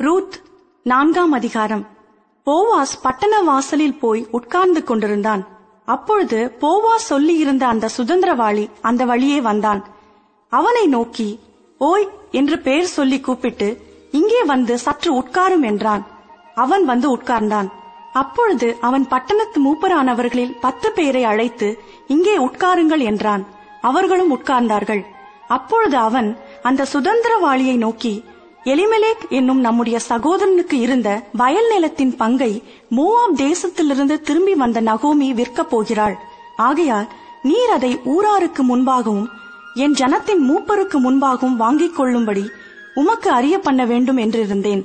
Ruth நான்காம் அதிகாரம். Boaz பட்டண வாசலில் போய் உட்கார்ந்து கொண்டிருந்தான். அப்பொழுது போவாஸ் சொல்லியிருந்த அந்த சுதந்திரவாளி அந்த வழியே வந்தான். அவனை நோக்கி ஓய் என்று பெயர் சொல்லி கூப்பிட்டு இங்கே வந்து சற்று உட்காரும் என்றான். அவன் வந்து உட்கார்ந்தான். அப்பொழுது அவன் பட்டணத்து மூப்பரானவர்களில் பத்து பேரை அழைத்து இங்கே உட்காருங்கள் என்றான். அவர்களும் உட்கார்ந்தார்கள். அப்பொழுது அவன் அந்த சுதந்திரவாளியை நோக்கி எலிமெலேக் என்னும் நம்முடைய சகோதரனுக்கு இருந்த வயல் நிலத்தின் பங்கை மோவாப் தேசத்திலிருந்து திரும்பி வந்த நகோமி விற்கப் போகிறாள். ஆகையால் நீர் அதை ஊராருக்கு முன்பாகவும் என் ஜனத்தின் மூப்பருக்கு முன்பாகவும் வாங்கிக் கொள்ளும்படி உமக்கு அறிய பண்ண வேண்டும் என்றிருந்தேன்.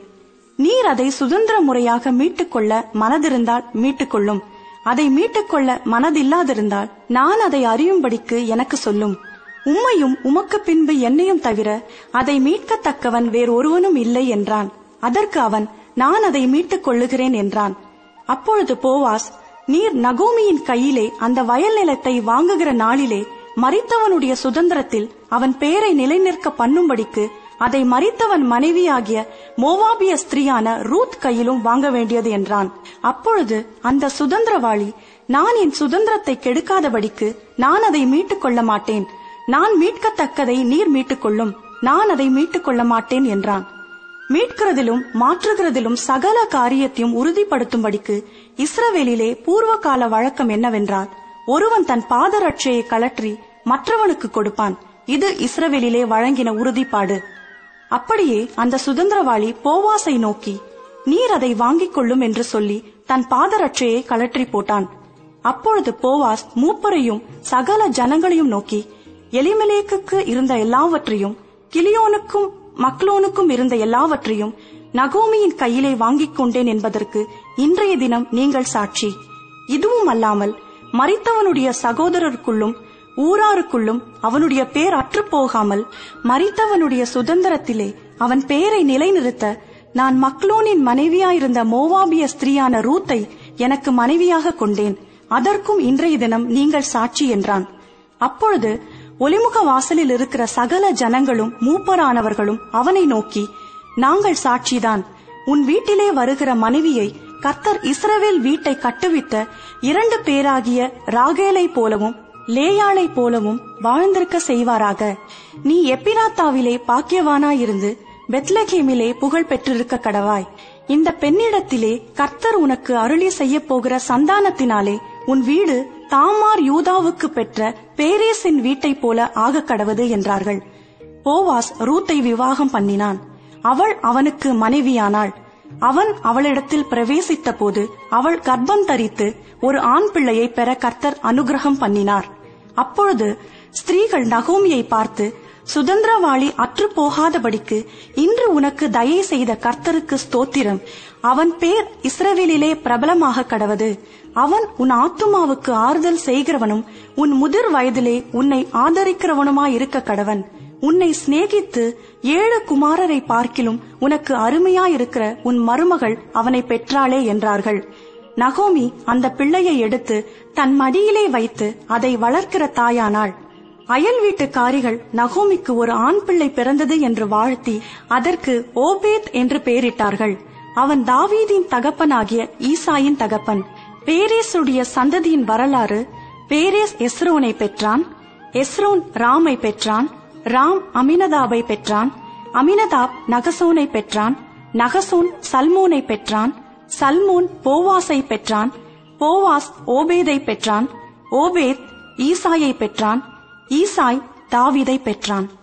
நீர் அதை சுதந்திர முறையாக மீட்டுக்கொள்ள மனதிருந்தால் மீட்டுக்கொள்ளும் அதை மீட்டுக்கொள்ள மனதில்லாதிருந்தால் நான் அதை அறியும்படிக்கு எனக்கு சொல்லும். உம்மையும் உமக்கு பின்பு என்னையும் தவிர அதை மீட்கத்தக்கவன் வேறொருவனும் இல்லை என்றான். அதற்கு அவன் நான் அதை மீட்டுக் கொள்ளுகிறேன் என்றான். அப்பொழுது போவாஸ் நீர் நகோமியின் கையிலே அந்த வயல் நிலத்தை வாங்குகிற நாளிலே மறித்தவனுடைய சுதந்திரத்தில் அவன் பெயரை நிலைநிற்க பண்ணும்படிக்கு அதை மறித்தவன் மனைவியாகிய மோவாபிய ஸ்திரீயான ரூத் கையிலும் வாங்க வேண்டியது என்றான். அப்பொழுது அந்த சுதந்திரவாளி நான் என் சுதந்திரத்தை கெடுக்காதபடிக்கு நான் அதை மீட்டுக் கொள்ள மாட்டேன். நான் மீட்கத்தக்கதை நீர் மீட்டுக்கொள்ளும் நான் அதை மீட்டுக் கொள்ள மாட்டேன் என்றான். மீட்கிறதிலும் மாற்றுகிறதிலும் சகல காரியத்தையும் உறுதிப்படுத்தும்படிக்கு இஸ்ரவேலிலே பூர்வ கால வழக்கம் என்னவென்றால் ஒருவன் தன் பாதரட்சையை கலற்றி மற்றவனுக்கு கொடுப்பான். இது இஸ்ரவேலிலே வழங்கின உறுதிப்பாடு. அப்படியே அந்த சுதந்திரவாளி போவாசை நோக்கி நீர் அதை வாங்கிக் கொள்ளும் என்று சொல்லி தன் பாதரட்சையை கலற்றி போட்டான். அப்பொழுது போவாஸ் மூப்பரையும் சகல ஜனங்களையும் நோக்கி எலிமலேக்குக்கு இருந்த எல்லாவற்றையும் கிளியோனுக்கும் மக்லோனுக்கும் இருந்த எல்லாவற்றையும் நகோமியின் கையிலே வாங்கிக் கொண்டேன் என்பதற்கு இன்றைய தினம் நீங்கள் சாட்சி. இதுவும் அல்லாமல் மறித்தவனுடைய சகோதரருக்குள்ளும் ஊராருக்குள்ளும் அவனுடைய பேர் அற்று போகாமல் மறித்தவனுடைய சுதந்திரத்திலே அவன் பெயரை நிலைநிறுத்த நான் மக்லோனின் மனைவியாயிருந்த மோவாபிய ஸ்திரீயான ரூத்தை எனக்கு மனைவியாக கொண்டேன். அதற்கும் இன்றைய தினம் நீங்கள் சாட்சி என்றான். அப்பொழுது ஒலிமுக வாசலில் இருக்கிற சகல ஜனங்களும் மூப்பரானவர்களும் அவனை நோக்கி நாங்கள் சாட்சிதான். உன் வீட்டிலே வருகிற மனைவியை கர்த்தர் இஸ்ரவேல் வீட்டை கட்டுவித்த இரண்டு பேராகிய ராகேலை போலவும் லேயாளை போலவும் வாழ்ந்திருக்க செய்வாராக. நீ எப்பிராத்தாவிலே பாக்கியவானாயிருந்து பெத்லகேமிலே புகழ் பெற்றிருக்க கடவாய். இந்த பெண்ணிடத்திலே கர்த்தர் உனக்கு அருளி செய்ய போகிற சந்தானத்தினாலே உன் வீடு தாமார் யூதாவுக்கு பெற்ற பேரேசின் வீட்டைப் போல ஆக கடவது என்றார்கள். போவாஸ் ரூத்தை விவாகம் பண்ணினான். அவள் அவனுக்கு மனைவியானாள். அவன் அவளிடத்தில் பிரவேசித்த போது அவள் கர்ப்பம் தரித்து ஒரு ஆண் பிள்ளையை பெற கர்த்தர் அனுகிரகம் பண்ணினார். அப்பொழுது ஸ்திரீகள் நகோமியை பார்த்து சுதந்திரவாளி அற்று போகாதபடிக்கு இன்று உனக்கு தயை செய்த கர்த்தருக்கு ஸ்தோத்திரம். அவன் பேர் இஸ்ரவேலிலே பிரபலமாக கடவது. அவன் உன் ஆத்துமாவுக்கு ஆறுதல் செய்கிறவனும் உன் முதிர் வயதிலே உன்னை ஆதரிக்கிறவனுமாயிருக்க கடவன். உன்னை சிநேகித்து ஏழு குமாரரை பார்க்கிலும் உனக்கு அருமையாயிருக்கிற உன் மருமகள் அவனை பெற்றாளே என்றார்கள். நகோமி அந்த பிள்ளையை எடுத்து தன் மடியிலே வைத்து அதை வளர்க்கிற தாயானாள். அயல் வீட்டுக்காரிகள் நகோமிக்கு ஒரு ஆண் பிள்ளை பிறந்தது என்று வாழ்த்தி அதற்கு ஓபேத் என்று பெயரிட்டார்கள். அவன் தாவீதின் தகப்பனாகிய ஈசாயின் தகப்பன். பேரேசுடைய சந்ததியின் வரலாறு பேரேஸ் எஸ்ரோனை பெற்றான் எஸ்ரோன் ராமை பெற்றான் ராம் அமினதாபை பெற்றான் அமினதாப் நகசோனை பெற்றான் நகசோன் சல்மோனை பெற்றான் சல்மோன் போவாஸை பெற்றான் போவாஸ் ஓபேதை பெற்றான் ஓபேத் ஈசாயை பெற்றான் ஈசாய் தாவிதை பெற்றான்.